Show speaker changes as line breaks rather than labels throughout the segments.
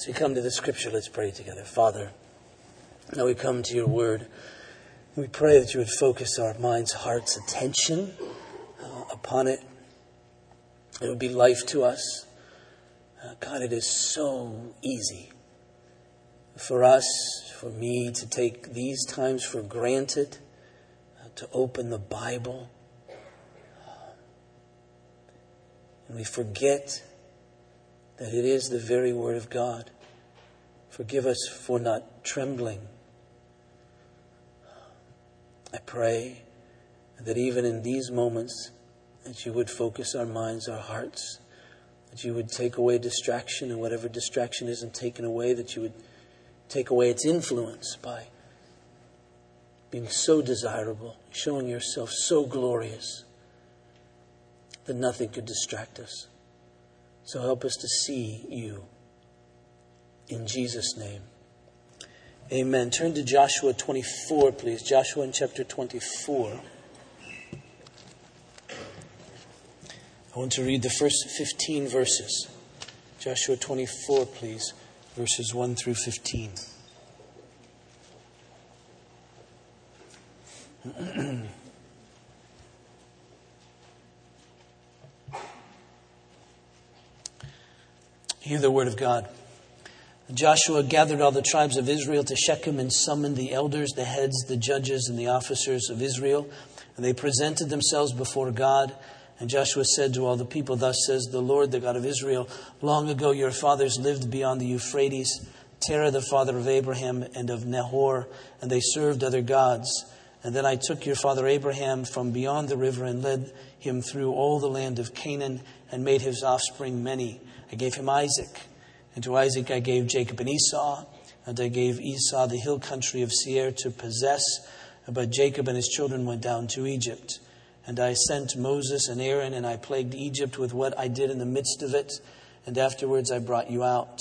As we come to the scripture, let's pray together. Father, now we come to your word. We pray that you would focus our minds, hearts, attention uh, upon it. It would be life to us. Uh, God, it is so easy for us, for me, to take these times for granted, uh, to open the Bible. and we forget that it is the very Word of God. Forgive us for not trembling. I pray that even in these moments, that you would focus our minds, our hearts, that you would take away distraction, and whatever distraction isn't taken away, that you would take away its influence by being so desirable, showing yourself so glorious that nothing could distract us. So help us to see you. In Jesus' name. Amen. Turn to Joshua 24, please. Joshua in chapter 24. I want to read the first 15 verses. Joshua 24, please, verses 1 through 15. Hear the word of God. Joshua gathered all the tribes of Israel to Shechem and summoned the elders, the heads, the judges, and the officers of Israel. And they presented themselves before God. And Joshua said to all the people, Thus says the Lord, the God of Israel, Long ago your fathers lived beyond the Euphrates, Terah, the father of Abraham and of Nahor, and they served other gods. And then I took your father Abraham from beyond the river and led him through all the land of Canaan and made his offspring many. I gave him Isaac. And to Isaac I gave Jacob and Esau. And I gave Esau the hill country of Seir to possess. But Jacob and his children went down to Egypt. And I sent Moses and Aaron, and I plagued Egypt with what I did in the midst of it. And afterwards I brought you out.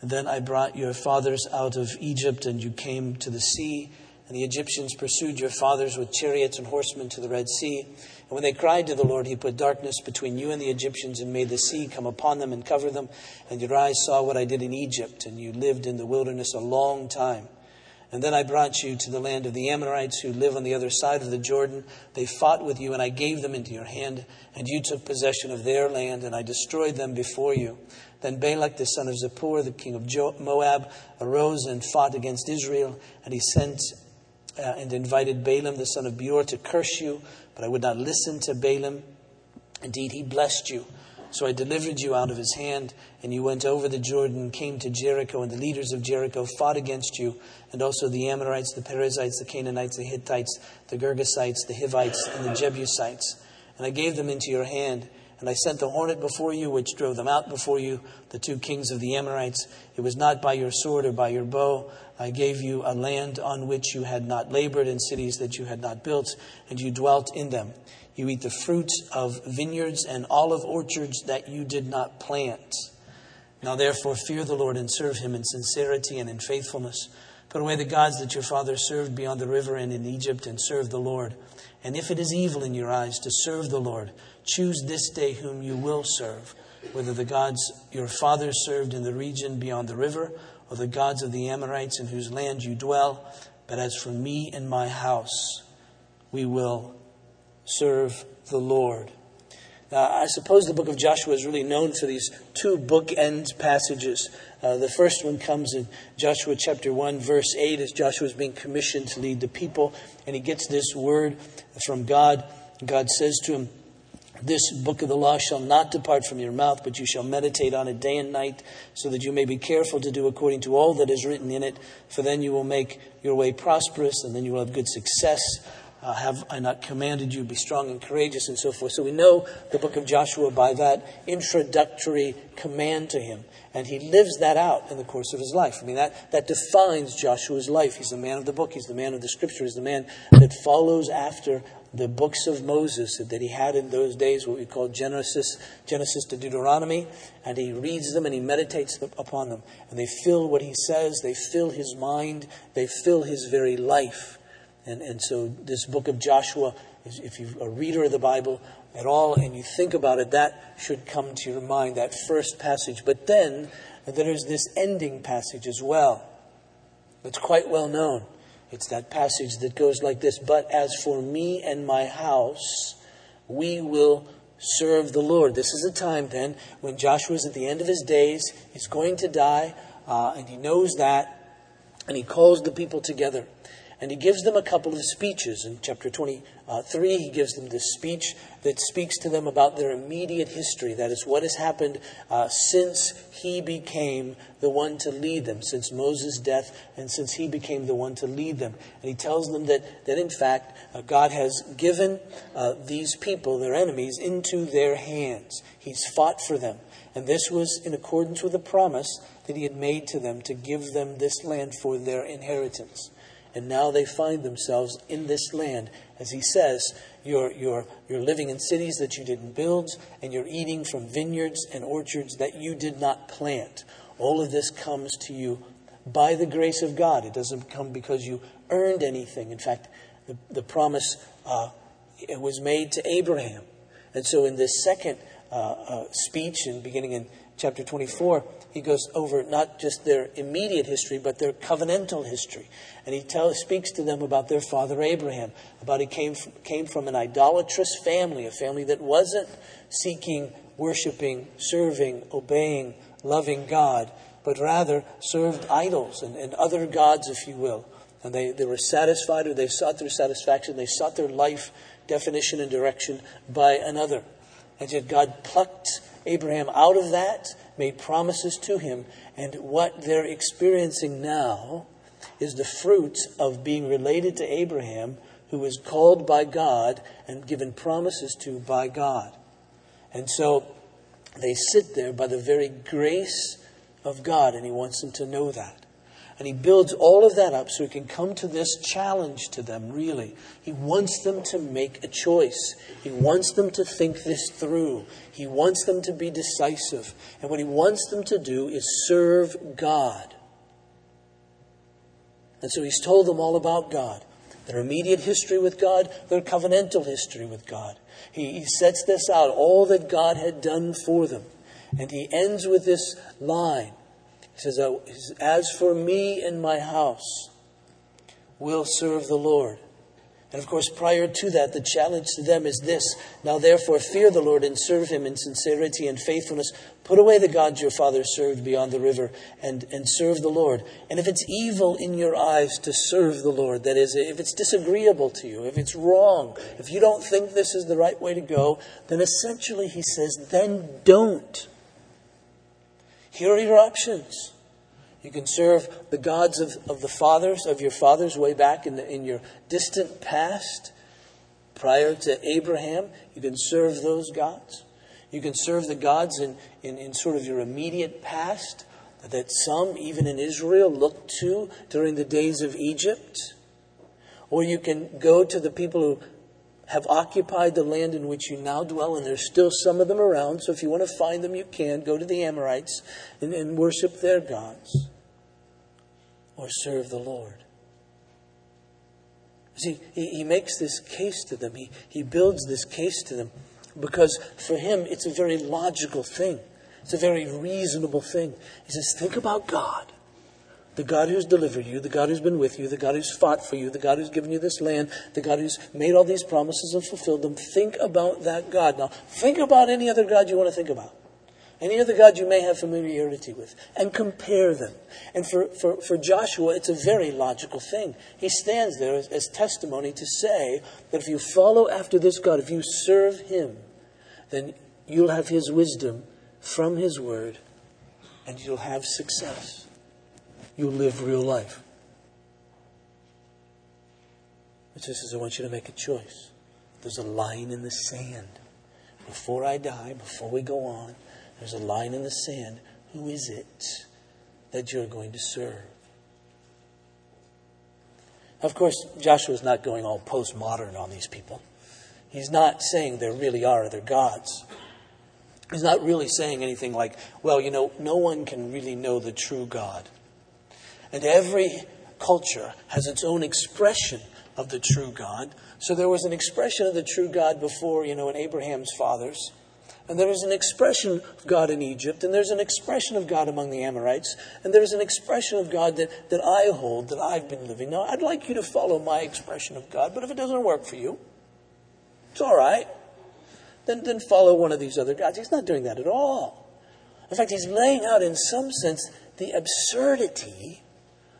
And then I brought your fathers out of Egypt, and you came to the sea. And the Egyptians pursued your fathers with chariots and horsemen to the Red Sea. And when they cried to the Lord, he put darkness between you and the Egyptians and made the sea come upon them and cover them. And your eyes saw what I did in Egypt, and you lived in the wilderness a long time. And then I brought you to the land of the Amorites who live on the other side of the Jordan. They fought with you, and I gave them into your hand, and you took possession of their land, and I destroyed them before you. Then Balak, the son of Zippor, the king of Moab, arose and fought against Israel, and he sent uh, and invited Balaam, the son of Beor, to curse you. But I would not listen to Balaam. Indeed, he blessed you. So I delivered you out of his hand, and you went over the Jordan, came to Jericho, and the leaders of Jericho fought against you, and also the Amorites, the Perizzites, the Canaanites, the Hittites, the Girgashites, the Hivites, and the Jebusites. And I gave them into your hand. And I sent the hornet before you, which drove them out before you, the two kings of the Amorites. It was not by your sword or by your bow. I gave you a land on which you had not labored, and cities that you had not built, and you dwelt in them. You eat the fruits of vineyards and olive orchards that you did not plant. Now therefore fear the Lord and serve him in sincerity and in faithfulness. Put away the gods that your fathers served beyond the river and in Egypt, and serve the Lord. And if it is evil in your eyes to serve the Lord, choose this day whom you will serve, whether the gods your fathers served in the region beyond the river, or the gods of the Amorites in whose land you dwell. But as for me and my house, we will serve the Lord. Now, I suppose the book of Joshua is really known for these two bookend passages. Uh, the first one comes in Joshua chapter 1, verse 8, as Joshua is being commissioned to lead the people, and he gets this word from God. God says to him, this book of the law shall not depart from your mouth, but you shall meditate on it day and night, so that you may be careful to do according to all that is written in it. For then you will make your way prosperous, and then you will have good success. Uh, have I not commanded you, be strong and courageous, and so forth. So we know the book of Joshua by that introductory command to him. And he lives that out in the course of his life. I mean, that, that defines Joshua's life. He's the man of the book, he's the man of the scripture, he's the man that follows after the books of Moses that he had in those days, what we call Genesis, Genesis to Deuteronomy, and he reads them and he meditates upon them. And they fill what he says, they fill his mind, they fill his very life. And, and so this book of Joshua if you're a reader of the Bible at all and you think about it, that should come to your mind, that first passage. But then there's this ending passage as well. that's quite well known. It's that passage that goes like this But as for me and my house, we will serve the Lord. This is a time then when Joshua is at the end of his days. He's going to die, uh, and he knows that. And he calls the people together. And he gives them a couple of speeches. In chapter 23, he gives them this speech that speaks to them about their immediate history. That is, what has happened uh, since he became the one to lead them, since Moses' death, and since he became the one to lead them. And he tells them that, that in fact, uh, God has given uh, these people, their enemies, into their hands. He's fought for them. And this was in accordance with a promise that he had made to them to give them this land for their inheritance. And now they find themselves in this land. As he says, you're, you're, you're living in cities that you didn't build, and you're eating from vineyards and orchards that you did not plant. All of this comes to you by the grace of God. It doesn't come because you earned anything. In fact, the, the promise uh, it was made to Abraham. And so in this second uh, uh, speech, and beginning in chapter 24, he goes over not just their immediate history, but their covenantal history. And he speaks to them about their father Abraham, about he came from, came from an idolatrous family, a family that wasn't seeking, worshiping, serving, obeying, loving God, but rather served idols and, and other gods, if you will. And they, they were satisfied or they sought their satisfaction, they sought their life definition and direction by another. And yet God plucked Abraham out of that, made promises to him, and what they're experiencing now is the fruit of being related to Abraham, who was called by God and given promises to by God. And so they sit there by the very grace of God, and he wants them to know that. And he builds all of that up so he can come to this challenge to them, really. He wants them to make a choice. He wants them to think this through. He wants them to be decisive. And what he wants them to do is serve God. And so he's told them all about God their immediate history with God, their covenantal history with God. He, he sets this out, all that God had done for them. And he ends with this line Oh, he says, As for me and my house, we'll serve the Lord. And of course, prior to that, the challenge to them is this Now therefore, fear the Lord and serve him in sincerity and faithfulness. Put away the gods your fathers served beyond the river and, and serve the Lord. And if it's evil in your eyes to serve the Lord, that is, if it's disagreeable to you, if it's wrong, if you don't think this is the right way to go, then essentially he says, then don't. Here are your options. You can serve the gods of, of the fathers, of your fathers way back in, the, in your distant past, prior to Abraham. You can serve those gods. You can serve the gods in, in, in sort of your immediate past that some, even in Israel, looked to during the days of Egypt. Or you can go to the people who have occupied the land in which you now dwell, and there's still some of them around. So if you want to find them, you can. Go to the Amorites and, and worship their gods or serve the Lord. See, he, he makes this case to them, he, he builds this case to them because for him it's a very logical thing, it's a very reasonable thing. He says, Think about God the God who's delivered you, the God who's been with you, the God who's fought for you, the God who's given you this land, the God who's made all these promises and fulfilled them. Think about that God. Now, think about any other God you want to think about. Any other God you may have familiarity with, and compare them. And for, for, for Joshua, it's a very logical thing. He stands there as, as testimony to say that if you follow after this God, if you serve Him, then you'll have His wisdom from His word, and you'll have success you'll live real life. It just says, I want you to make a choice. There's a line in the sand. Before I die, before we go on, there's a line in the sand. Who is it that you're going to serve? Of course, Joshua's not going all postmodern on these people. He's not saying there really are other gods. He's not really saying anything like, well, you know, no one can really know the true God. And every culture has its own expression of the true God. So there was an expression of the true God before, you know, in Abraham's fathers. And there was an expression of God in Egypt, and there's an expression of God among the Amorites, and there's an expression of God that, that I hold, that I've been living. Now, I'd like you to follow my expression of God, but if it doesn't work for you, it's all right. Then, then follow one of these other gods. He's not doing that at all. In fact, he's laying out, in some sense, the absurdity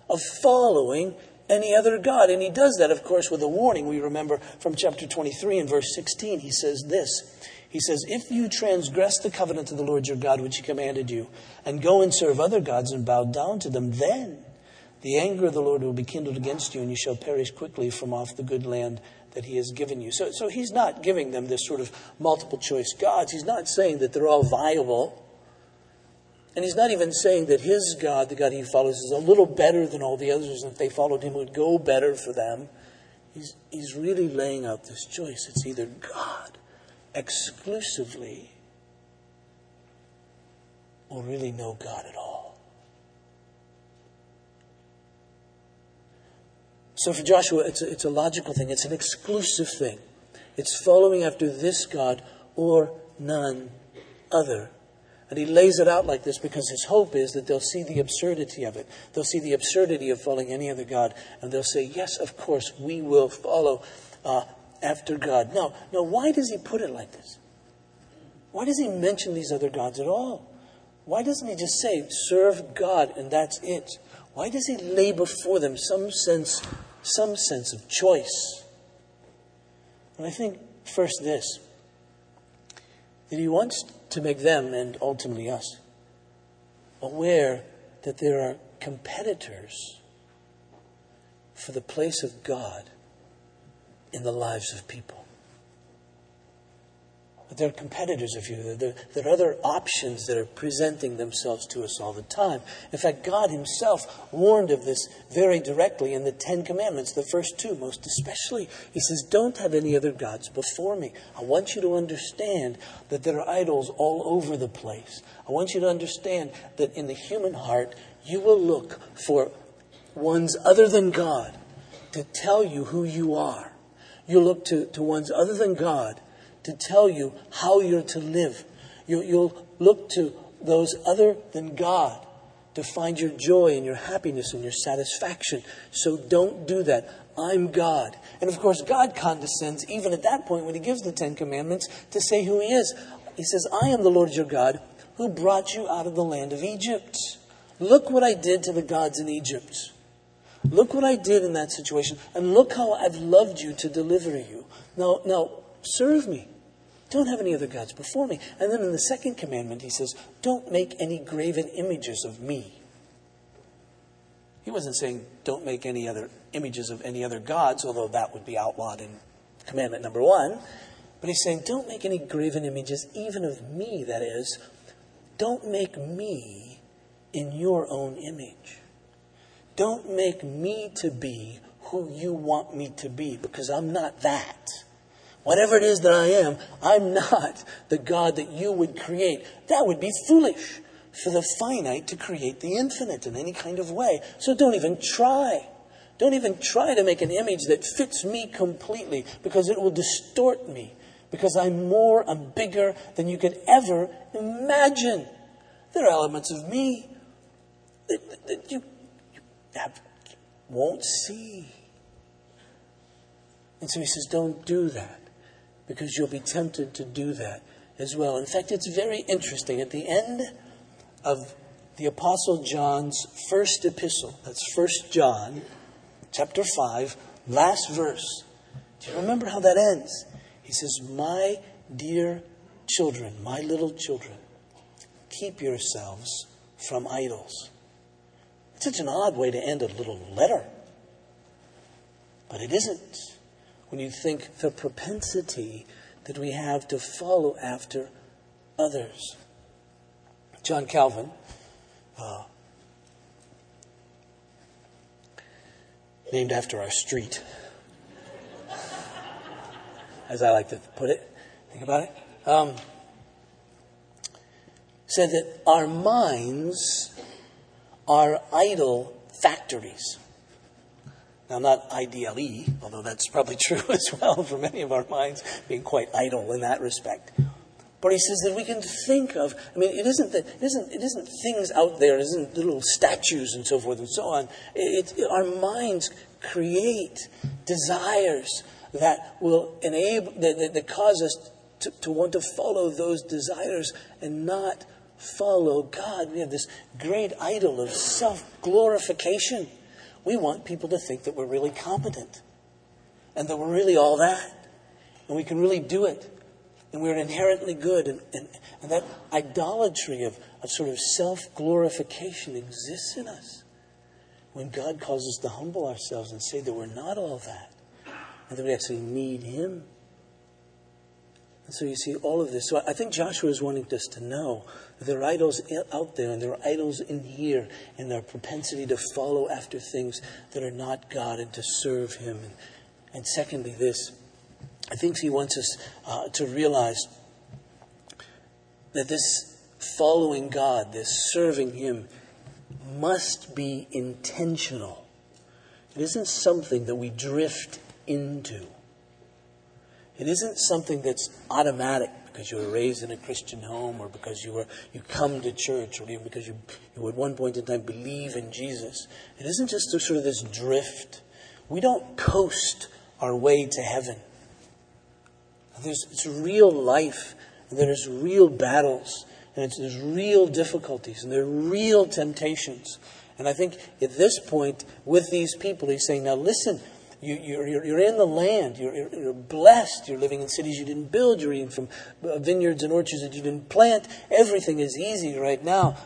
of following any other God. And he does that, of course, with a warning. We remember from chapter 23 and verse 16, he says this he says, If you transgress the covenant of the Lord your God, which he commanded you, and go and serve other gods and bow down to them, then the anger of the Lord will be kindled against you, and you shall perish quickly from off the good land that he has given you. So, so he's not giving them this sort of multiple choice gods. He's not saying that they're all viable. And he's not even saying that his God, the God he follows, is a little better than all the others, and if they followed him, it would go better for them. He's, he's really laying out this choice. It's either God exclusively or really no God at all. So for Joshua, it's a, it's a logical thing, it's an exclusive thing. It's following after this God or none other. And he lays it out like this because his hope is that they'll see the absurdity of it. They'll see the absurdity of following any other God, and they'll say, Yes, of course, we will follow uh, after God. Now, now, why does he put it like this? Why does he mention these other gods at all? Why doesn't he just say, serve God and that's it? Why does he lay before them some sense, some sense of choice? And I think first this that he wants to make them and ultimately us aware that there are competitors for the place of God in the lives of people. But there are competitors of you. There, are other options that are presenting themselves to us all the time. In fact, God Himself warned of this very directly in the Ten Commandments, the first two most especially. He says, Don't have any other gods before me. I want you to understand that there are idols all over the place. I want you to understand that in the human heart, you will look for ones other than God to tell you who you are. You look to, to ones other than God to tell you how you're to live. You, you'll look to those other than God to find your joy and your happiness and your satisfaction. So don't do that. I'm God. And of course, God condescends, even at that point when He gives the Ten Commandments, to say who He is. He says, I am the Lord your God who brought you out of the land of Egypt. Look what I did to the gods in Egypt. Look what I did in that situation, and look how I've loved you to deliver you. Now, now, serve me. Don't have any other gods before me. And then in the second commandment, he says, Don't make any graven images of me. He wasn't saying, Don't make any other images of any other gods, although that would be outlawed in commandment number one. But he's saying, Don't make any graven images, even of me, that is. Don't make me in your own image. Don't make me to be who you want me to be, because I'm not that. Whatever it is that I am, I'm not the God that you would create. That would be foolish for the finite to create the infinite in any kind of way. So don't even try. Don't even try to make an image that fits me completely because it will distort me. Because I'm more, I'm bigger than you could ever imagine. There are elements of me that, that you, you have, won't see. And so he says, don't do that because you'll be tempted to do that as well. In fact, it's very interesting. At the end of the Apostle John's first epistle, that's First John, chapter 5, last verse. Do you remember how that ends? He says, My dear children, my little children, keep yourselves from idols. It's such an odd way to end a little letter. But it isn't when you think the propensity that we have to follow after others. John Calvin, uh, named after our street, as I like to put it, think about it, um, said that our minds are idol factories. Now, not ideally, although that's probably true as well for many of our minds, being quite idle in that respect. But he says that we can think of, I mean, it isn't, that, it isn't, it isn't things out there, it isn't little statues and so forth and so on. It, it, our minds create desires that will enable, that, that, that cause us to, to want to follow those desires and not follow God. We have this great idol of self glorification. We want people to think that we're really competent and that we're really all that and we can really do it and we're inherently good. And, and, and that idolatry of, of sort of self glorification exists in us when God calls us to humble ourselves and say that we're not all that and that we actually need Him. And so you see all of this. So I think Joshua is wanting us to know there are idols out there and there are idols in here and their propensity to follow after things that are not God and to serve Him. And, and secondly, this I think he wants us uh, to realize that this following God, this serving Him, must be intentional. It isn't something that we drift into. It isn't something that's automatic because you were raised in a Christian home or because you were you come to church or even because you, you at one point in time believe in Jesus. It isn't just sort of this drift. We don't coast our way to heaven. There's it's real life, and there's real battles, and there's real difficulties, and there are real temptations. And I think at this point, with these people, he's saying, now listen, you, you're, you're, in the land. You're, you're, blessed. You're living in cities you didn't build. You're eating from uh, vineyards and orchards that you didn't plant. Everything is easy right now.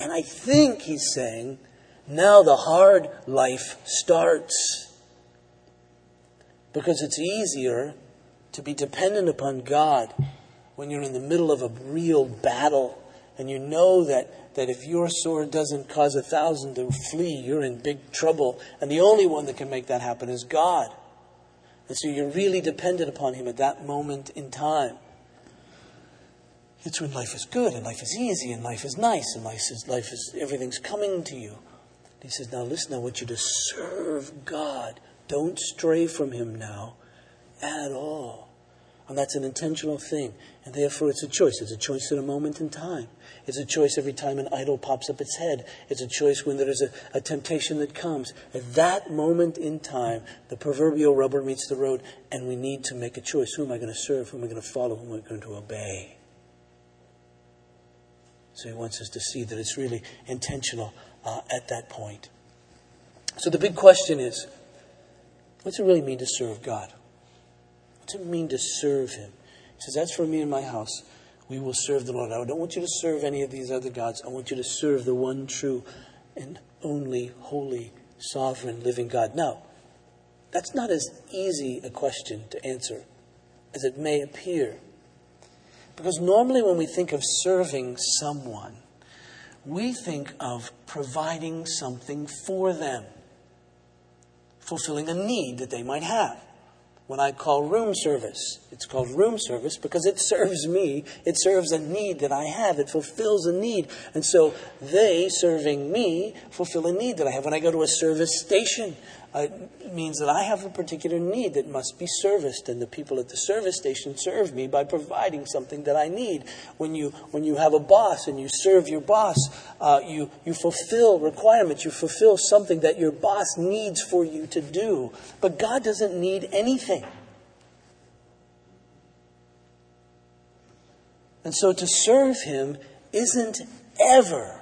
And I think he's saying, now the hard life starts. Because it's easier to be dependent upon God when you're in the middle of a real battle and you know that, that if your sword doesn't cause a thousand to flee, you're in big trouble. And the only one that can make that happen is God. And so you're really dependent upon Him at that moment in time. It's when life is good and life is easy and life is nice and life is, life is everything's coming to you. He says, Now listen, I want you to serve God. Don't stray from Him now at all. And that's an intentional thing. And therefore, it's a choice. It's a choice at a moment in time. It's a choice every time an idol pops up its head. It's a choice when there is a, a temptation that comes. At that moment in time, the proverbial rubber meets the road, and we need to make a choice. Who am I going to serve? Who am I going to follow? Who am I going to obey? So he wants us to see that it's really intentional uh, at that point. So the big question is what's it really mean to serve God? What's it mean to serve Him? He says, That's for me and my house. We will serve the Lord. I don't want you to serve any of these other gods. I want you to serve the one true and only holy, sovereign, living God. Now, that's not as easy a question to answer as it may appear. Because normally when we think of serving someone, we think of providing something for them, fulfilling a need that they might have when I call room service. It's called room service because it serves me. It serves a need that I have. It fulfills a need. And so they, serving me, fulfill a need that I have. When I go to a service station, uh, it means that I have a particular need that must be serviced, and the people at the service station serve me by providing something that I need. When you, when you have a boss and you serve your boss, uh, you, you fulfill requirements, you fulfill something that your boss needs for you to do. But God doesn't need anything. And so to serve Him isn't ever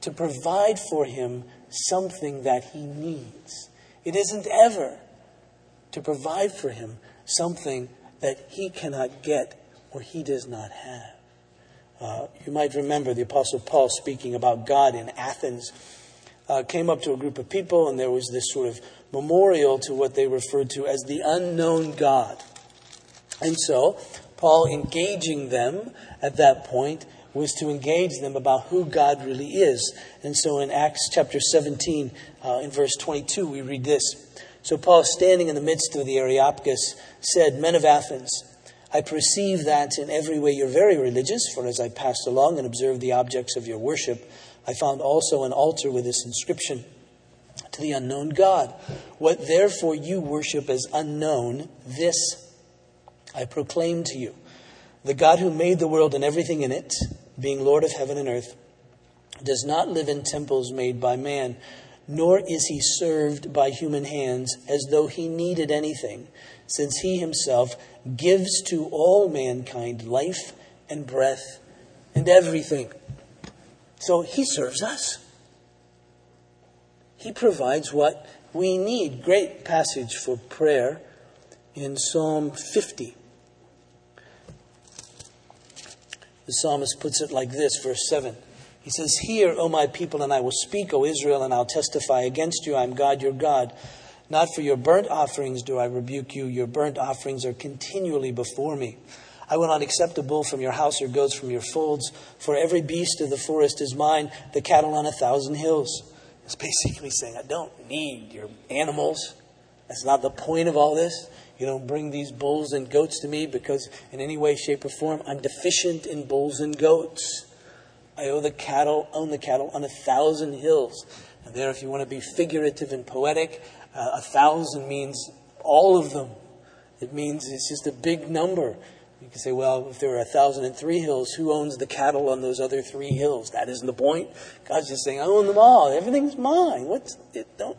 to provide for Him something that he needs. It isn't ever to provide for him something that he cannot get or he does not have. Uh, you might remember the Apostle Paul speaking about God in Athens. Uh, came up to a group of people, and there was this sort of memorial to what they referred to as the unknown God. And so, Paul engaging them at that point was to engage them about who God really is. And so in Acts chapter 17, uh, in verse 22, we read this. So Paul, standing in the midst of the Areopagus, said, Men of Athens, I perceive that in every way you're very religious, for as I passed along and observed the objects of your worship, I found also an altar with this inscription to the unknown God. What therefore you worship as unknown, this I proclaim to you. The God who made the world and everything in it, being Lord of heaven and earth, does not live in temples made by man, nor is he served by human hands as though he needed anything, since he himself gives to all mankind life and breath and everything. So he serves us. He provides what we need. Great passage for prayer in Psalm 50. The psalmist puts it like this, verse 7. He says, Hear, O my people, and I will speak, O Israel, and I'll testify against you. I am God, your God. Not for your burnt offerings do I rebuke you. Your burnt offerings are continually before me. I will not accept a bull from your house or goats from your folds, for every beast of the forest is mine, the cattle on a thousand hills. It's basically saying, I don't need your animals. That's not the point of all this. You don't bring these bulls and goats to me because, in any way, shape, or form, I'm deficient in bulls and goats. I owe the cattle, own the cattle on a thousand hills. And there, if you want to be figurative and poetic, uh, a thousand means all of them. It means it's just a big number. You can say, well, if there are a thousand and three hills, who owns the cattle on those other three hills? That isn't the point. God's just saying, I own them all. Everything's mine. What's it? Don't.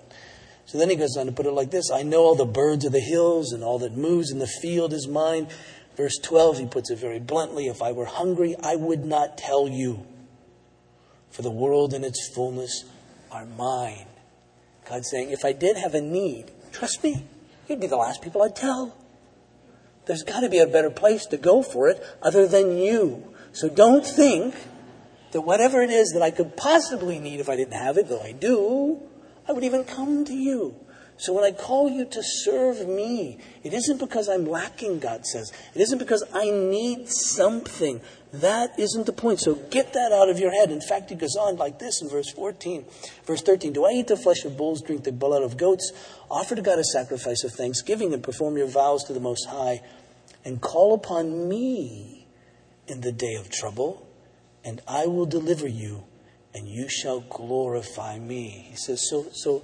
So then he goes on to put it like this I know all the birds of the hills, and all that moves in the field is mine. Verse 12, he puts it very bluntly If I were hungry, I would not tell you, for the world and its fullness are mine. God's saying, If I did have a need, trust me, you'd be the last people I'd tell. There's got to be a better place to go for it other than you. So don't think that whatever it is that I could possibly need if I didn't have it, though I do, I would even come to you. So when I call you to serve me, it isn't because I'm lacking, God says. It isn't because I need something. That isn't the point. So get that out of your head. In fact, he goes on like this in verse 14. Verse 13 Do I eat the flesh of bulls, drink the blood of goats? Offer to God a sacrifice of thanksgiving and perform your vows to the Most High, and call upon me in the day of trouble, and I will deliver you, and you shall glorify me. He says, So, so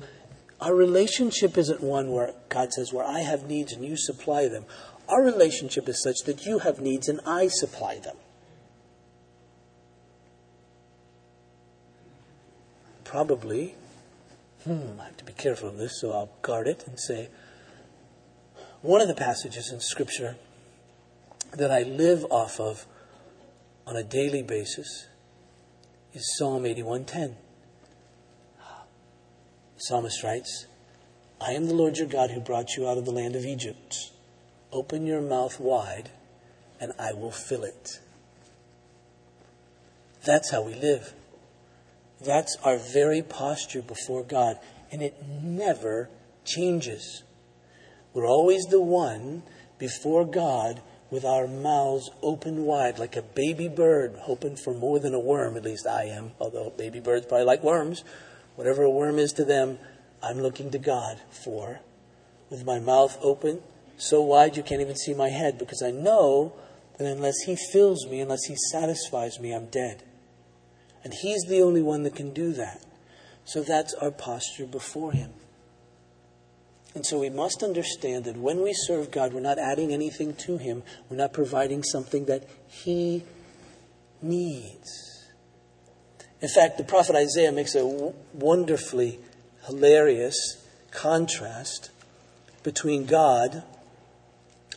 our relationship isn't one where God says, Where I have needs and you supply them. Our relationship is such that you have needs and I supply them. Probably, hmm, I have to be careful of this, so I'll guard it and say, one of the passages in Scripture that I live off of on a daily basis is Psalm 81:10. The psalmist writes, I am the Lord your God who brought you out of the land of Egypt. Open your mouth wide, and I will fill it. That's how we live. That's our very posture before God, and it never changes. We're always the one before God with our mouths open wide like a baby bird, hoping for more than a worm. At least I am, although baby birds probably like worms. Whatever a worm is to them, I'm looking to God for. With my mouth open, so wide you can't even see my head, because I know that unless He fills me, unless He satisfies me, I'm dead. And He's the only one that can do that. So that's our posture before Him. And so we must understand that when we serve God, we're not adding anything to Him, we're not providing something that He needs. In fact, the prophet Isaiah makes a wonderfully hilarious contrast between God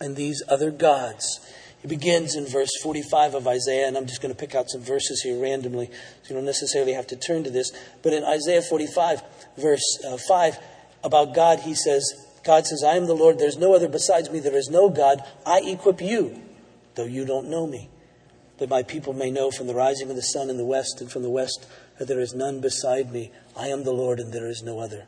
and these other gods. He begins in verse 45 of Isaiah, and I'm just going to pick out some verses here randomly, so you don't necessarily have to turn to this. But in Isaiah 45, verse uh, 5, about God, he says, God says, I am the Lord, there's no other besides me, there is no God. I equip you, though you don't know me that my people may know from the rising of the sun in the west and from the west that there is none beside me. I am the Lord and there is no other.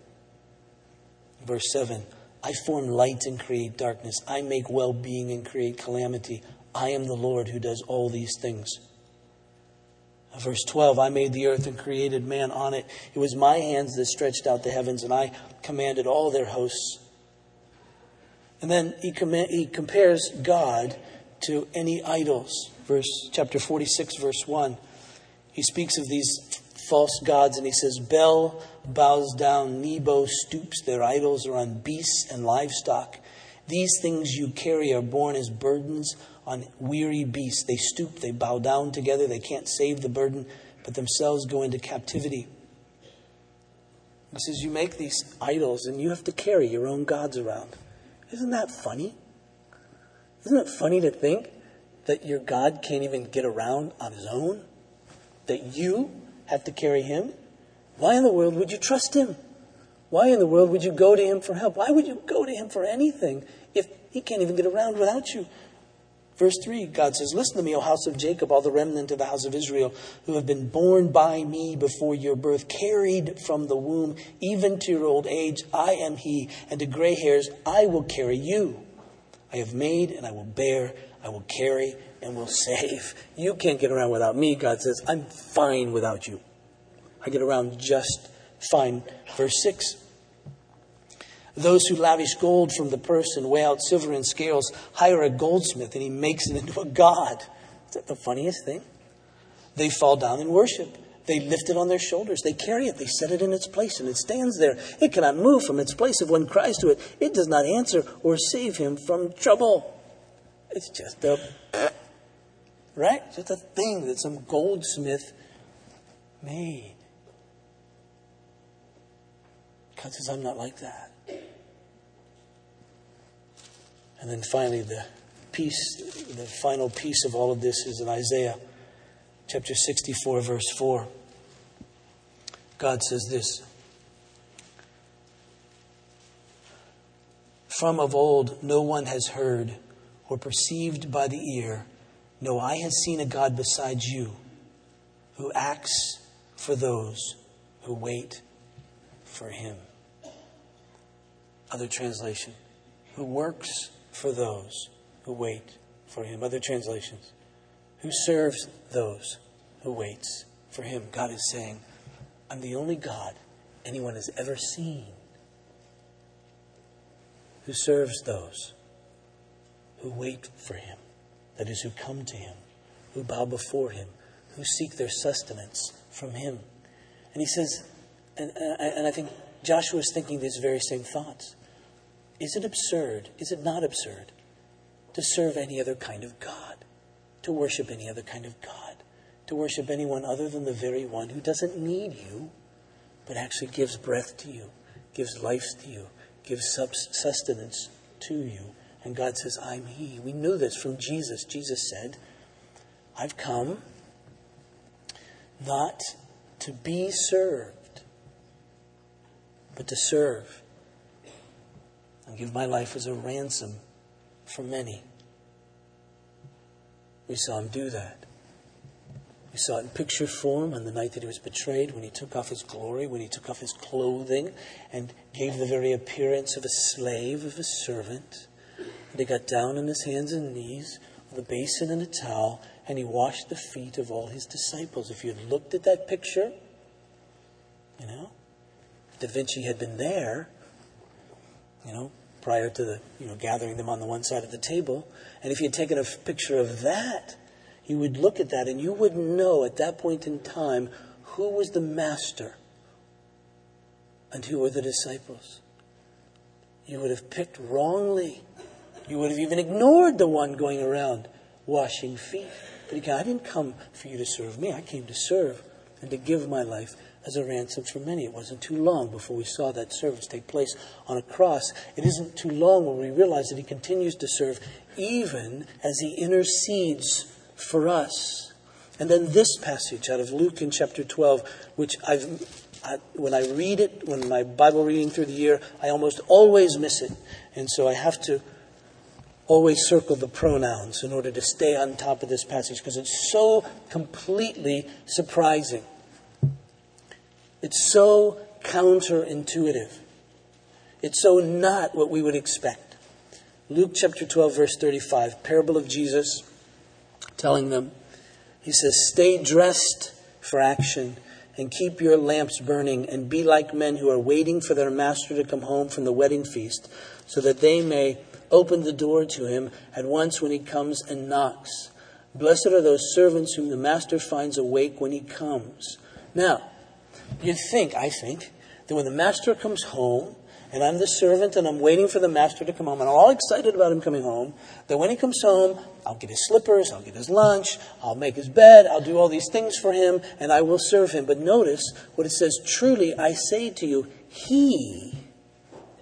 Verse 7 I form light and create darkness. I make well being and create calamity. I am the Lord who does all these things. Verse 12 I made the earth and created man on it. It was my hands that stretched out the heavens, and I commanded all their hosts. And then he, com- he compares God to any idols verse chapter 46 verse 1 he speaks of these false gods and he says Bel bows down, Nebo stoops, their idols are on beasts and livestock. These things you carry are borne as burdens on weary beasts. They stoop, they bow down together, they can't save the burden, but themselves go into captivity. He says, You make these idols and you have to carry your own gods around. Isn't that funny? Isn't it funny to think that your God can't even get around on his own? That you have to carry him? Why in the world would you trust him? Why in the world would you go to him for help? Why would you go to him for anything if he can't even get around without you? Verse 3, God says, Listen to me, O house of Jacob, all the remnant of the house of Israel, who have been borne by me before your birth, carried from the womb, even to your old age. I am he, and to gray hairs I will carry you. I have made, and I will bear, I will carry, and will save. You can't get around without me, God says. I'm fine without you. I get around just fine. Verse 6 those who lavish gold from the purse and weigh out silver in scales hire a goldsmith and he makes it into a god. Is that the funniest thing? They fall down and worship. They lift it on their shoulders. They carry it. They set it in its place and it stands there. It cannot move from its place if one cries to it. It does not answer or save him from trouble. It's just a, right? Just a thing that some goldsmith made. God says, I'm not like that. And then finally, the piece, the final piece of all of this is in Isaiah chapter 64, verse 4. God says this From of old, no one has heard or perceived by the ear, no eye has seen a God besides you who acts for those who wait for him. Other translation, who works for those who wait for him. Other translations. Who serves those who waits for him. God is saying, I'm the only God anyone has ever seen who serves those who wait for him. That is, who come to him, who bow before him, who seek their sustenance from him. And he says, and, and I think Joshua is thinking these very same thoughts. Is it absurd? Is it not absurd to serve any other kind of God? To worship any other kind of God? To worship anyone other than the very one who doesn't need you, but actually gives breath to you, gives life to you, gives sustenance to you. And God says, I'm He. We knew this from Jesus. Jesus said, I've come not to be served, but to serve and give my life as a ransom for many. We saw him do that. We saw it in picture form on the night that he was betrayed, when he took off his glory, when he took off his clothing and gave the very appearance of a slave, of a servant. And he got down on his hands and knees with a basin and a towel, and he washed the feet of all his disciples. If you had looked at that picture, you know, Da Vinci had been there, you know, prior to the, you know, gathering them on the one side of the table. And if you had taken a f- picture of that, you would look at that and you would know at that point in time who was the master and who were the disciples. You would have picked wrongly. You would have even ignored the one going around washing feet. But again, I didn't come for you to serve me. I came to serve and to give my life as a ransom for many. It wasn't too long before we saw that service take place on a cross. It isn't too long when we realize that He continues to serve even as He intercedes for us. And then this passage out of Luke in chapter 12, which I've, I, when I read it, when my Bible reading through the year, I almost always miss it. And so I have to always circle the pronouns in order to stay on top of this passage because it's so completely surprising. It's so counterintuitive. It's so not what we would expect. Luke chapter 12, verse 35, parable of Jesus telling them, he says, Stay dressed for action and keep your lamps burning and be like men who are waiting for their master to come home from the wedding feast so that they may open the door to him at once when he comes and knocks. Blessed are those servants whom the master finds awake when he comes. Now, You'd think, I think, that when the master comes home, and I'm the servant and I'm waiting for the master to come home, and I'm all excited about him coming home, that when he comes home, I'll get his slippers, I'll get his lunch, I'll make his bed, I'll do all these things for him, and I will serve him. But notice what it says truly, I say to you, he,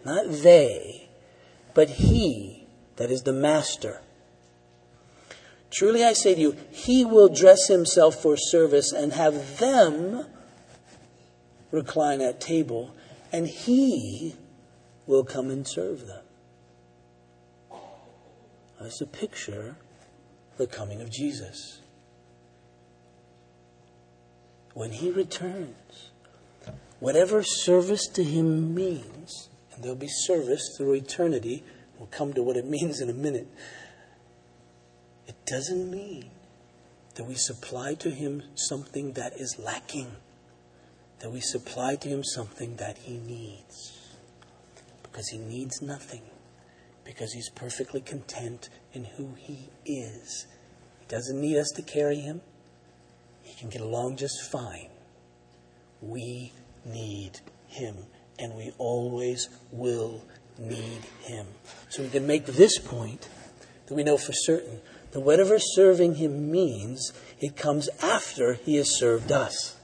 not they, but he, that is the master. Truly I say to you, he will dress himself for service and have them recline at table, and he will come and serve them. That's a picture the coming of Jesus. When he returns, whatever service to him means, and there'll be service through eternity, we'll come to what it means in a minute. It doesn't mean that we supply to him something that is lacking that we supply to him something that he needs. Because he needs nothing. Because he's perfectly content in who he is. He doesn't need us to carry him. He can get along just fine. We need him. And we always will need him. So we can make this point that we know for certain that whatever serving him means, it comes after he has served us.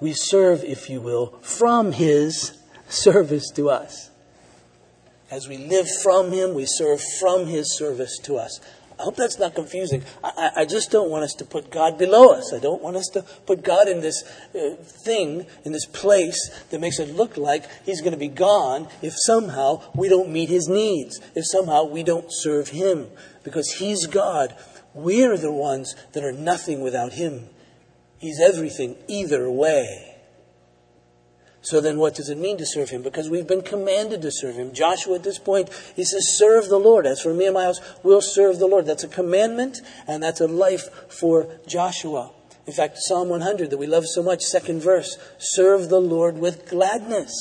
We serve, if you will, from His service to us. As we live from Him, we serve from His service to us. I hope that's not confusing. I, I, just don't want us to put God below us. I don't want us to put God in this uh, thing, in this place that makes it look like He's going to be gone if somehow we don't meet His needs, if somehow we don't serve Him. Because He's God. We're the ones that are nothing without Him. He's everything either way. So then, what does it mean to serve him? Because we've been commanded to serve him. Joshua, at this point, he says, Serve the Lord. As for me and my house, we'll serve the Lord. That's a commandment, and that's a life for Joshua. In fact, Psalm 100 that we love so much, second verse, serve the Lord with gladness.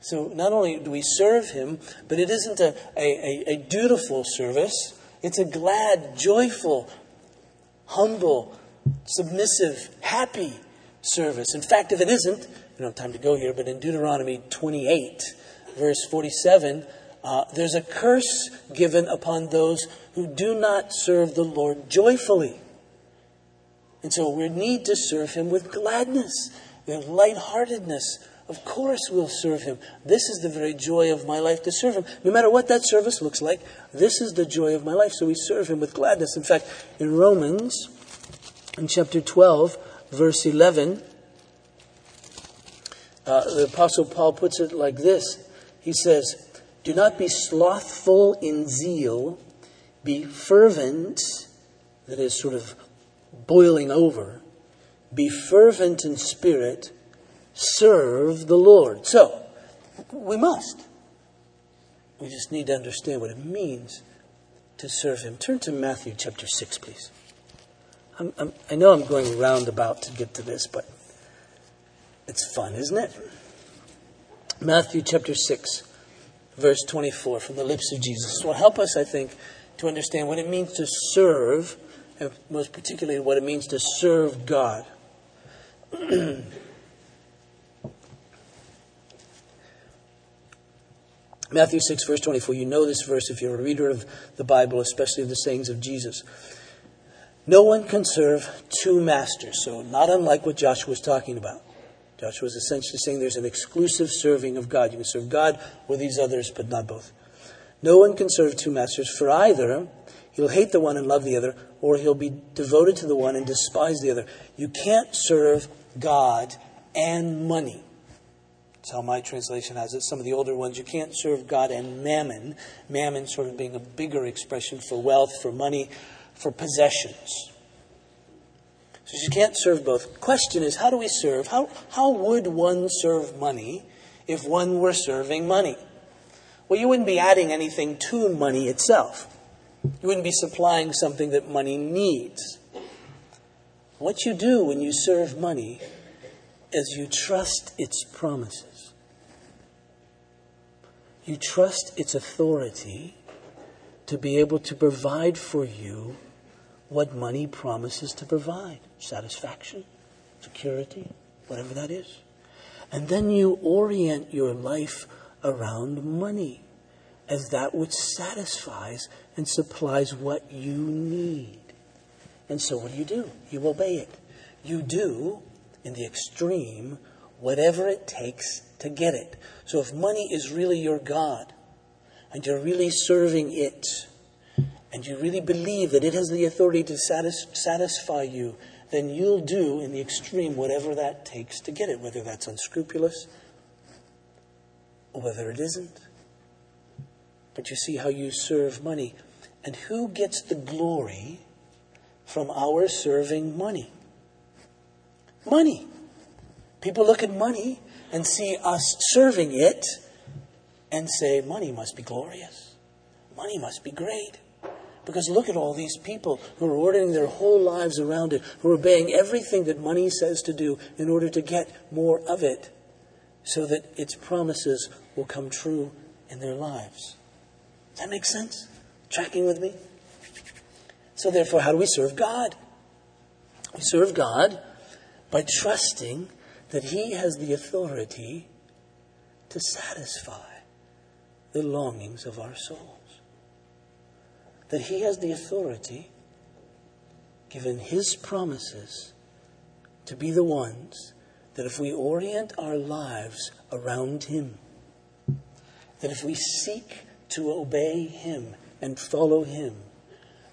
So not only do we serve him, but it isn't a, a, a, dutiful service. It's a glad, joyful, humble, submissive, happy service. In fact, if it isn't, we don't have time to go here, but in Deuteronomy 28, verse 47, uh, there's a curse given upon those who do not serve the Lord joyfully. And so we need to serve Him with gladness, with lightheartedness. Of course, we'll serve Him. This is the very joy of my life to serve Him. No matter what that service looks like, this is the joy of my life. So we serve Him with gladness. In fact, in Romans, in chapter 12, verse 11, uh, the Apostle Paul puts it like this He says, Do not be slothful in zeal, be fervent, that is sort of boiling over, be fervent in spirit serve the Lord. So, we must. We just need to understand what it means to serve Him. Turn to Matthew chapter 6, please. I'm, I'm, i know I'm going roundabout to get to this, but it's fun, isn't it? Matthew chapter 6, verse 24, from the lips of Jesus. will help us, I think, to understand what it means to serve, and most particularly what it means to serve God. Matthew 6, verse 24. You know this verse if you're a reader of the Bible, especially of the sayings of Jesus. No one can serve two masters. So, not unlike what Joshua was talking about. Joshua was essentially saying there's an exclusive serving of God. You can serve God or these others, but not both. No one can serve two masters, for either he'll hate the one and love the other, or he'll be devoted to the one and despise the other. You can't serve God and money. That's how my translation has it. Some of the older ones, you can't serve God and mammon. Mammon sort of being a bigger expression for wealth, for money, for possessions. So you can't serve both. Question is, how do we serve? How, how would one serve money if one were serving money? Well, you wouldn't be adding anything to money itself. You wouldn't be supplying something that money needs. What you do when you serve money is you trust its promises. You trust its authority to be able to provide for you what money promises to provide satisfaction, security, whatever that is. And then you orient your life around money as that which satisfies and supplies what you need. And so what do you do? You obey it. You do, in the extreme, whatever it takes to get it. So if money is really your God, and you're really serving it, and you really believe that it has the authority to satis- satisfy you, then you'll do in the extreme whatever that takes to get it, whether that's unscrupulous or whether it isn't. But you see how you serve money. And who gets the glory from our serving money? Money. People look at money and see us serving it and say, money must be glorious. Money must be great. Because look at all these people who are ordering their whole lives around it, who are obeying everything that money says to do in order to get more of it so that its promises will come true in their lives. Does that make sense? Tracking with me? So, therefore, how do we serve God? We serve God by trusting that He has the authority to satisfy the longings of our souls. That He has the authority, given His promises, to be the ones that if we orient our lives around Him, that if we seek to obey Him and follow Him,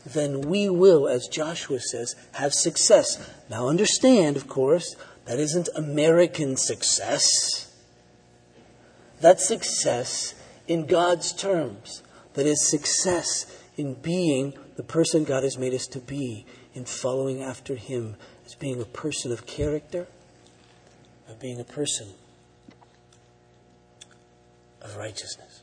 then we will, as Joshua says, have success. Now, understand, of course, that isn't American success. That's success in God's terms. That is success in being the person God has made us to be, in following after Him, as being a person of character, of being a person of righteousness.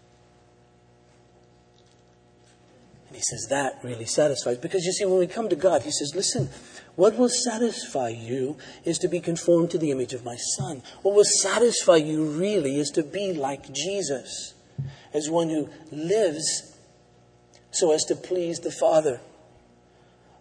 And he says that really satisfies. Because you see, when we come to God, he says, listen, what will satisfy you is to be conformed to the image of my Son. What will satisfy you really is to be like Jesus, as one who lives so as to please the Father,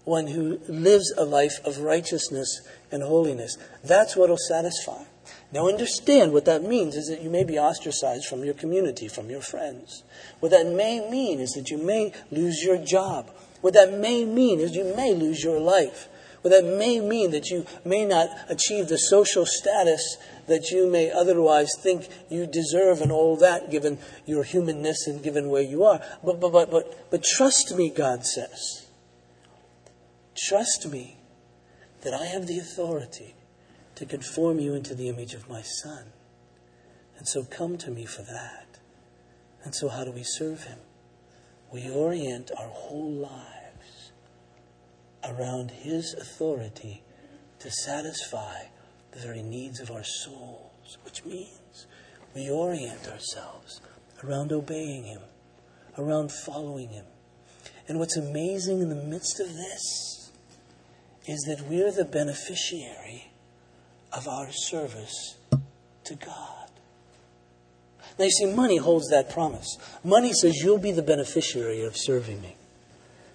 one who lives a life of righteousness and holiness. That's what will satisfy. Now, understand what that means is that you may be ostracized from your community, from your friends. What that may mean is that you may lose your job. What that may mean is you may lose your life. What that may mean that you may not achieve the social status that you may otherwise think you deserve and all that given your humanness and given where you are. But, but, but, but, but trust me, God says. Trust me that I have the authority to conform you into the image of my Son. And so come to me for that. And so, how do we serve Him? We orient our whole lives around His authority to satisfy the very needs of our souls, which means we orient ourselves around obeying Him, around following Him. And what's amazing in the midst of this is that we're the beneficiary of our service to God. Now, you see, money holds that promise. Money says you'll be the beneficiary of serving me.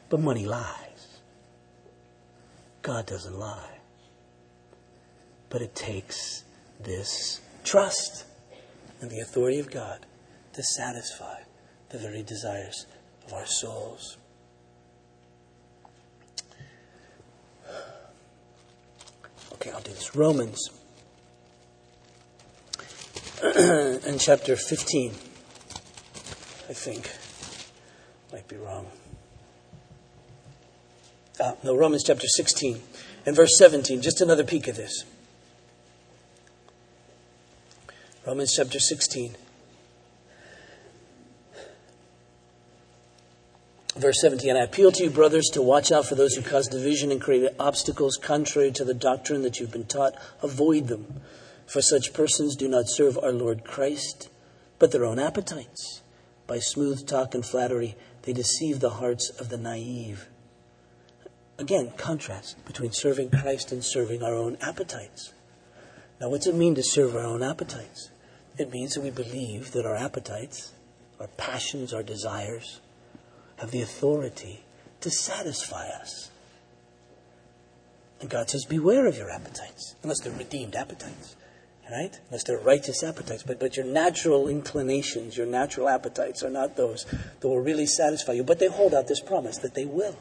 But money lies. God doesn't lie. But it takes this trust and the authority of God to satisfy the very desires of our souls. Okay, I'll do this. Romans and chapter 15, I think. Might be wrong. Ah, no, Romans chapter 16 and verse 17. Just another peek at this. Romans chapter 16. Verse 17, I appeal to you, brothers, to watch out for those who cause division and create obstacles contrary to the doctrine that you've been taught. Avoid them. For such persons do not serve our Lord Christ, but their own appetites. By smooth talk and flattery, they deceive the hearts of the naive. Again, contrast between serving Christ and serving our own appetites. Now, what's it mean to serve our own appetites? It means that we believe that our appetites, our passions, our desires, have the authority to satisfy us. And God says, Beware of your appetites, unless they're redeemed appetites. right? Unless they're righteous appetites. But, but your natural inclinations, your natural appetites are not those that will really satisfy you. But they hold out this promise that they will.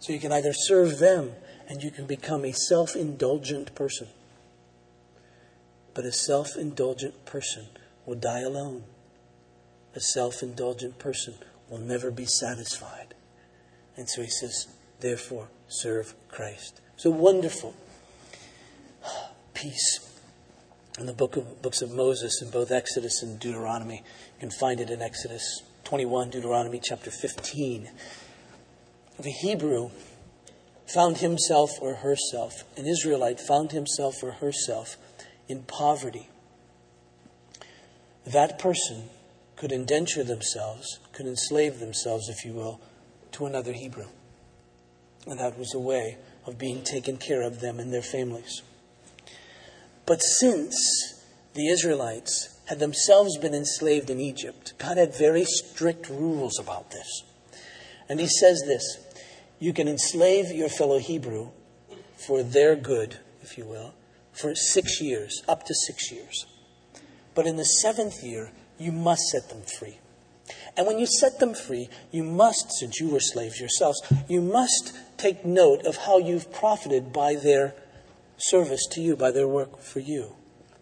So you can either serve them and you can become a self indulgent person. But a self indulgent person will die alone. A self indulgent person will never be satisfied. And so he says, therefore, serve Christ. So wonderful. Peace. In the book of, books of Moses, in both Exodus and Deuteronomy, you can find it in Exodus 21, Deuteronomy chapter 15. The Hebrew found himself or herself, an Israelite found himself or herself in poverty. That person could indenture themselves, could enslave themselves, if you will, to another Hebrew. And that was a way of being taken care of them and their families. But since the Israelites had themselves been enslaved in Egypt, God had very strict rules about this. And He says this you can enslave your fellow Hebrew for their good, if you will, for six years, up to six years. But in the seventh year, you must set them free. And when you set them free, you must, since you were slaves yourselves, you must take note of how you've profited by their service to you, by their work for you,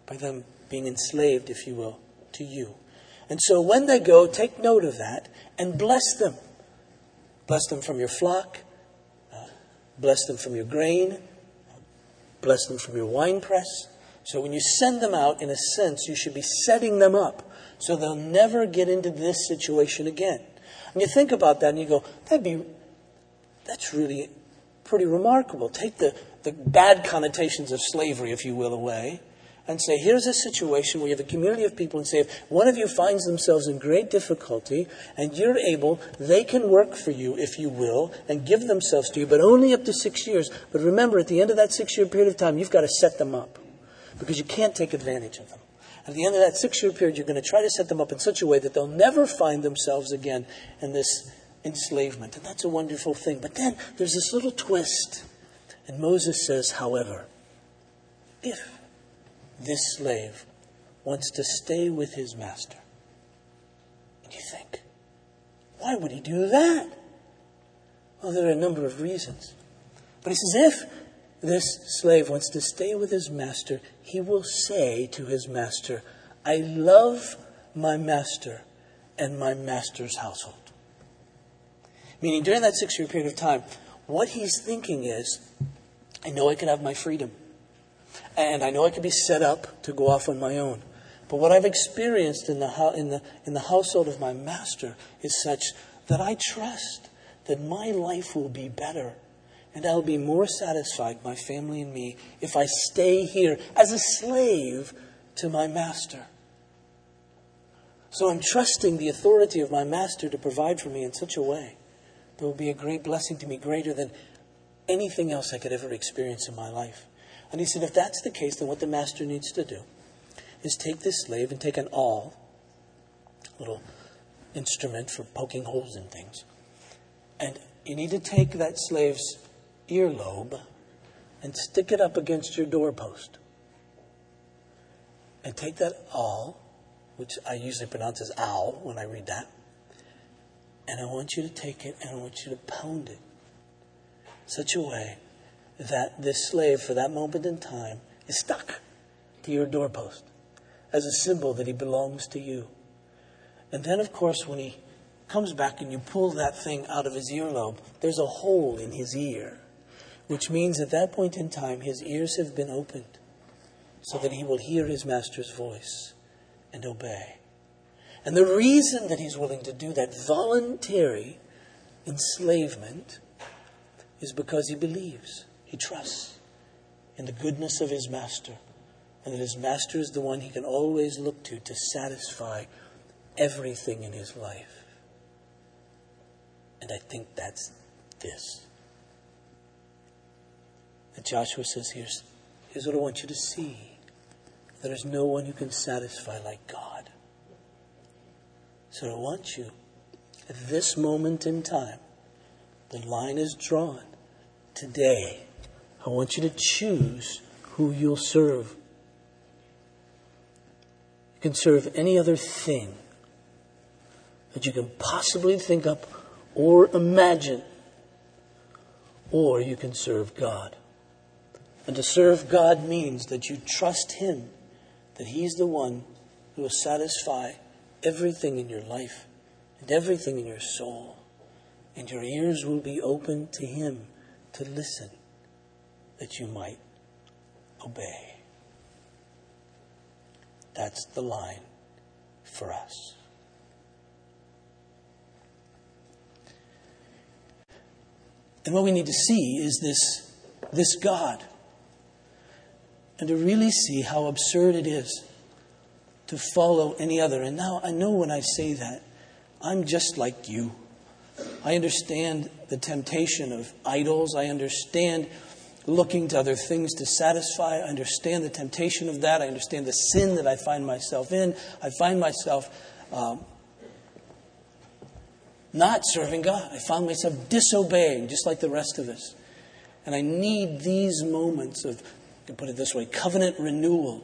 by them being enslaved, if you will, to you. And so when they go, take note of that and bless them. Bless them from your flock, bless them from your grain, bless them from your winepress. So when you send them out, in a sense, you should be setting them up so they'll never get into this situation again. And you think about that and you go, that'd be, that's really pretty remarkable. Take the, the bad connotations of slavery, if you will, away and say, here's a situation where you have a community of people and say, if one of you finds themselves in great difficulty and you're able, they can work for you, if you will, and give themselves to you, but only up to six years. But remember, at the end of that six year period of time, you've got to set them up because you can't take advantage of them. At the end of that six year period, you're going to try to set them up in such a way that they'll never find themselves again in this enslavement. And that's a wonderful thing. But then there's this little twist. And Moses says, however, if this slave wants to stay with his master. And you think, why would he do that? Well, there are a number of reasons. But he says, if this slave wants to stay with his master, he will say to his master, I love my master and my master's household. Meaning, during that six year period of time, what he's thinking is, I know I can have my freedom. And I know I could be set up to go off on my own. But what I've experienced in the, in the, in the household of my master is such that I trust that my life will be better and I'll be more satisfied, my family and me, if I stay here as a slave to my master. So I'm trusting the authority of my master to provide for me in such a way that will be a great blessing to me, greater than anything else I could ever experience in my life. And he said, if that's the case, then what the master needs to do is take this slave and take an awl, little instrument for poking holes in things, and you need to take that slave's earlobe and stick it up against your doorpost. And take that awl, which I usually pronounce as owl when I read that, and I want you to take it and I want you to pound it such a way that this slave, for that moment in time, is stuck to your doorpost as a symbol that he belongs to you. And then, of course, when he comes back and you pull that thing out of his earlobe, there's a hole in his ear, which means at that point in time, his ears have been opened so that he will hear his master's voice and obey. And the reason that he's willing to do that voluntary enslavement is because he believes. He trusts in the goodness of his master, and that his master is the one he can always look to to satisfy everything in his life. And I think that's this. That Joshua says, here's, here's what I want you to see. There is no one who can satisfy like God. So I want you, at this moment in time, the line is drawn today I want you to choose who you'll serve. You can serve any other thing that you can possibly think up or imagine. Or you can serve God. And to serve God means that you trust Him, that He's the one who will satisfy everything in your life and everything in your soul. And your ears will be open to Him to listen, that you might obey. That's the line for us. And what we need to see is this, this God. And to really see how absurd it is to follow any other. And now I know when I say that, I'm just like you. I understand the temptation of idols. I understand looking to other things to satisfy. I understand the temptation of that. I understand the sin that I find myself in. I find myself um, not serving God. I find myself disobeying, just like the rest of us. And I need these moments of, I can put it this way, covenant renewal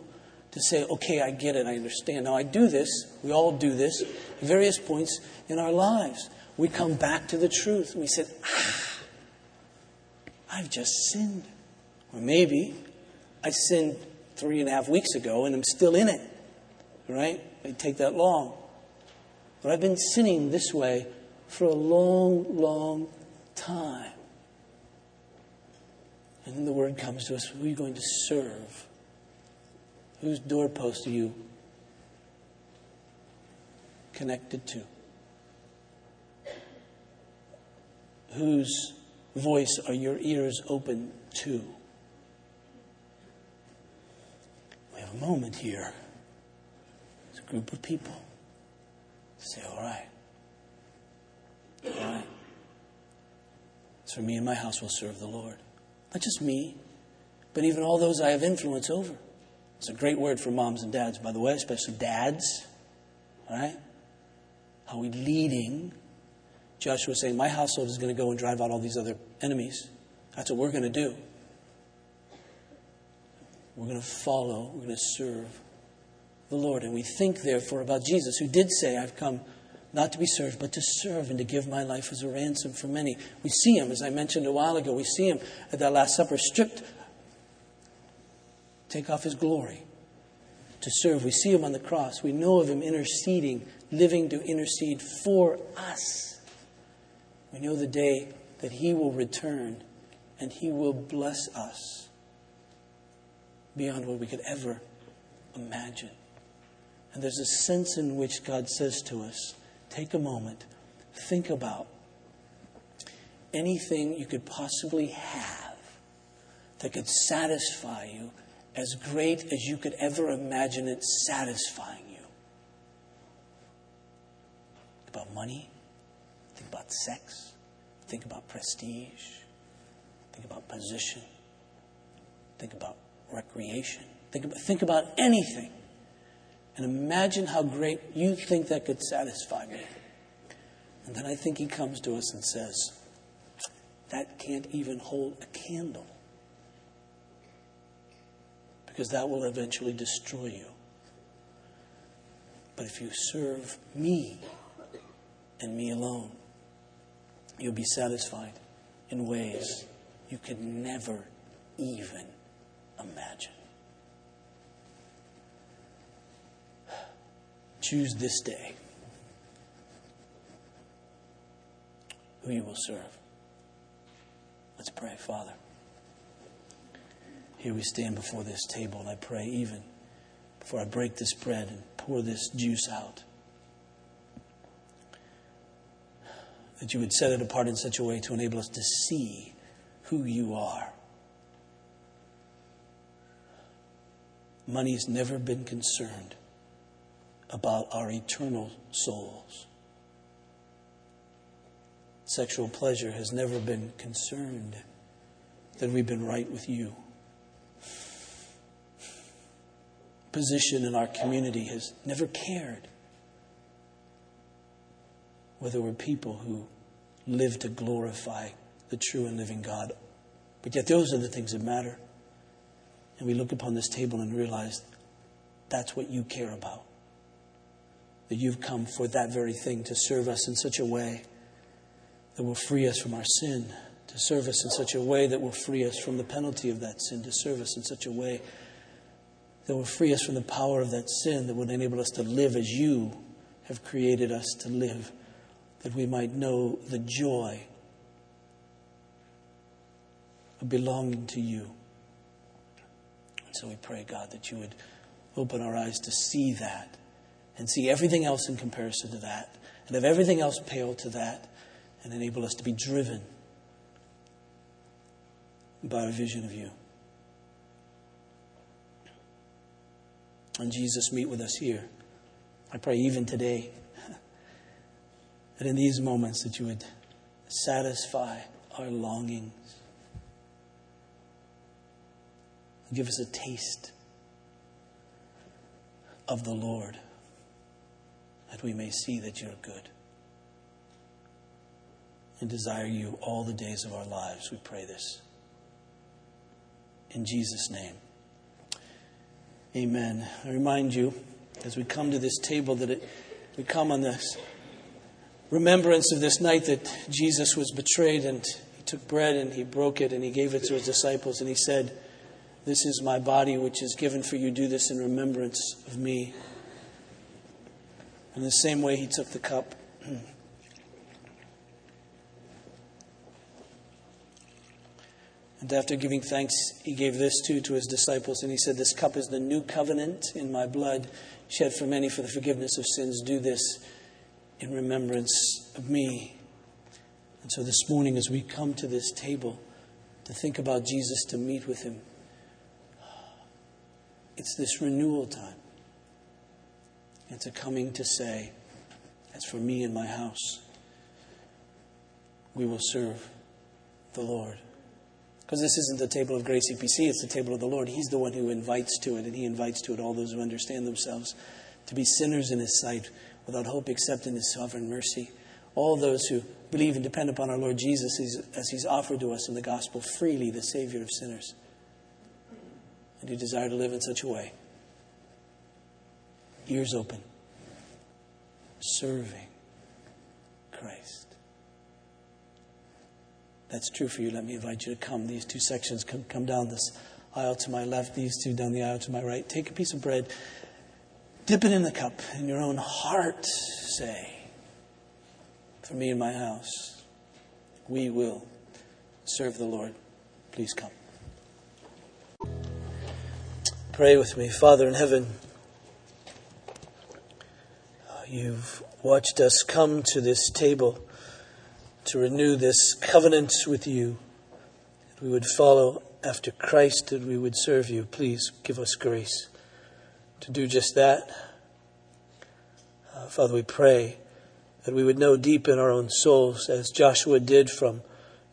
to say, okay, I get it, I understand. Now, I do this, we all do this at various points in our lives. We come back to the truth. We said, ah, I've just sinned. Or maybe I sinned three and a half weeks ago and I'm still in it. Right? It take that long. But I've been sinning this way for a long, long time. And then the word comes to us who are you going to serve? Whose doorpost are you connected to? Whose voice are your ears open to? We have a moment here. It's a group of people. Say, all right. All right. So me and my house will serve the Lord. Not just me, but even all those I have influence over. It's a great word for moms and dads, by the way, especially dads. All right? How are we leading? Joshua saying, My household is going to go and drive out all these other enemies. That's what we're going to do. We're going to follow, we're going to serve the Lord. And we think, therefore, about Jesus, who did say, I've come not to be served, but to serve and to give my life as a ransom for many. We see him, as I mentioned a while ago, we see him at that Last Supper stripped, take off his glory to serve. We see him on the cross. We know of him interceding, living to intercede for us. We know the day that he will return and he will bless us beyond what we could ever imagine. And there's a sense in which God says to us, take a moment, think about anything you could possibly have that could satisfy you as great as you could ever imagine it satisfying you. Think about money, think about sex, think about prestige, think about position, think about recreation, think about, think about anything and imagine how great you think that could satisfy me. And then I think he comes to us and says, That can't even hold a candle. Because that will eventually destroy you. But if you serve me and me alone, you'll be satisfied in ways you could never even imagine. Choose this day who you will serve. Let's pray, Father. Here we stand before this table, and I pray, even before I break this bread and pour this juice out, that you would set it apart in such a way to enable us to see who you are. Money's never been concerned about our eternal souls. Sexual pleasure has never been concerned that we've been right with you. Position in our community has never cared whether we're people who live to glorify the true and living God. But yet, those are the things that matter. And we look upon this table and realize that's what you care about. that you've come for that very thing to serve us in such a way that will free us from our sin, to serve us in such a way that will free us from the penalty of that sin, to serve us in such a way that will free us from the power of that sin, that would enable us to live as you have created us to live, that we might know the joy of belonging to you. So we pray, God, that you would open our eyes to see that and see everything else in comparison to that, and have everything else pale to that, and enable us to be driven by a vision of you. And Jesus, meet with us here. I pray even today that in these moments that you would satisfy our longings. Give us a taste of the Lord that we may see that you're good and desire you all the days of our lives. We pray this. In Jesus' name. Amen. I remind you, as we come to this table, that it, we come on this remembrance of this night that Jesus was betrayed and he took bread and he broke it and he gave it to his disciples and he said, This is my body which is given for you. Do this in remembrance of me. In the same way, he took the cup. And after giving thanks, he gave this too to his disciples. And he said, This cup is the new covenant in my blood, shed for many for the forgiveness of sins. Do this in remembrance of me. And so this morning, as we come to this table to think about Jesus, to meet with him, it's this renewal time. It's a coming to say, As for me and my house, we will serve the Lord. Because this isn't the table of Grace EPC, it's the table of the Lord. He's the one who invites to it, and He invites to it all those who understand themselves to be sinners in His sight, without hope except in His sovereign mercy. All those who believe and depend upon our Lord Jesus as He's offered to us in the gospel freely, the Savior of sinners. And who desire to live in such a way. Ears open, serving Christ that's true for you, let me invite you to come. These two sections come, come down this aisle to my left, these two down the aisle to my right. Take a piece of bread, dip it in the cup, in your own heart say, For me and my house, we will serve the Lord. Please come. Pray with me, Father in heaven. You've watched us come to this table to renew this covenant with you, that we would follow after Christ, that we would serve you. Please give us grace to do just that. Uh, Father, we pray that we would know deep in our own souls, as Joshua did from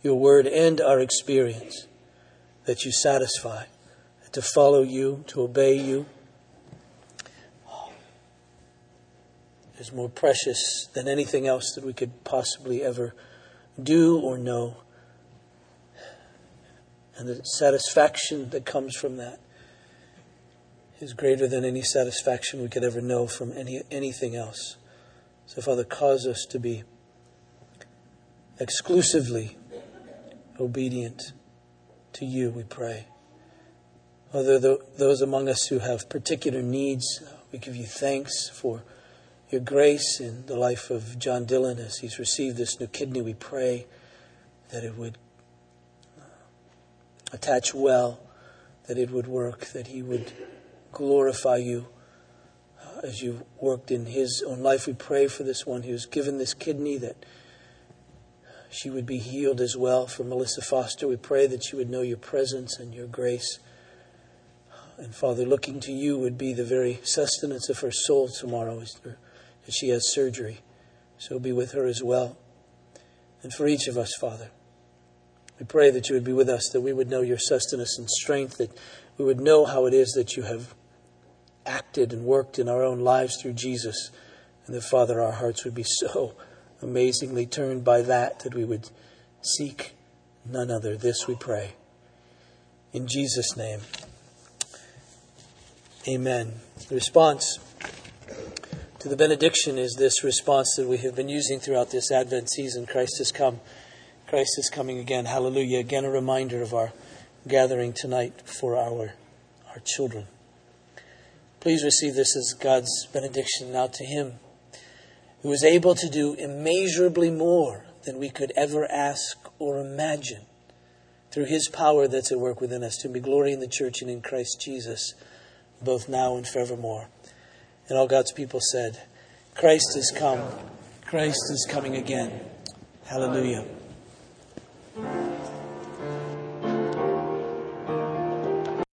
your word and our experience, that you satisfy, to follow you, to obey you. is more precious than anything else that we could possibly ever do or know. And the satisfaction that comes from that is greater than any satisfaction we could ever know from any, anything else. So, Father, cause us to be exclusively obedient to you, we pray. Father, those among us who have particular needs, we give you thanks for your grace in the life of John Dillon as he's received this new kidney. We pray that it would uh, attach well, that it would work, that he would glorify you uh, as you worked in his own life. We pray for this one who's given this kidney that she would be healed as well. For Melissa Foster, we pray that she would know your presence and your grace. And Father, looking to you would be the very sustenance of her soul tomorrow that she has surgery. So be with her as well. And for each of us, Father, we pray that you would be with us, that we would know your sustenance and strength, that we would know how it is that you have acted and worked in our own lives through Jesus. And that, Father, our hearts would be so amazingly turned by that that we would seek none other. This we pray. In Jesus' name. Amen. The response to the benediction is this response that we have been using throughout this Advent season Christ has come. Christ is coming again. Hallelujah. Again, a reminder of our gathering tonight for our, our children. Please receive this as God's benediction now to Him, who is able to do immeasurably more than we could ever ask or imagine through His power that's at work within us, to be glory in the church and in Christ Jesus, both now and forevermore. And all God's people said, Christ is come. Christ is coming again. Hallelujah.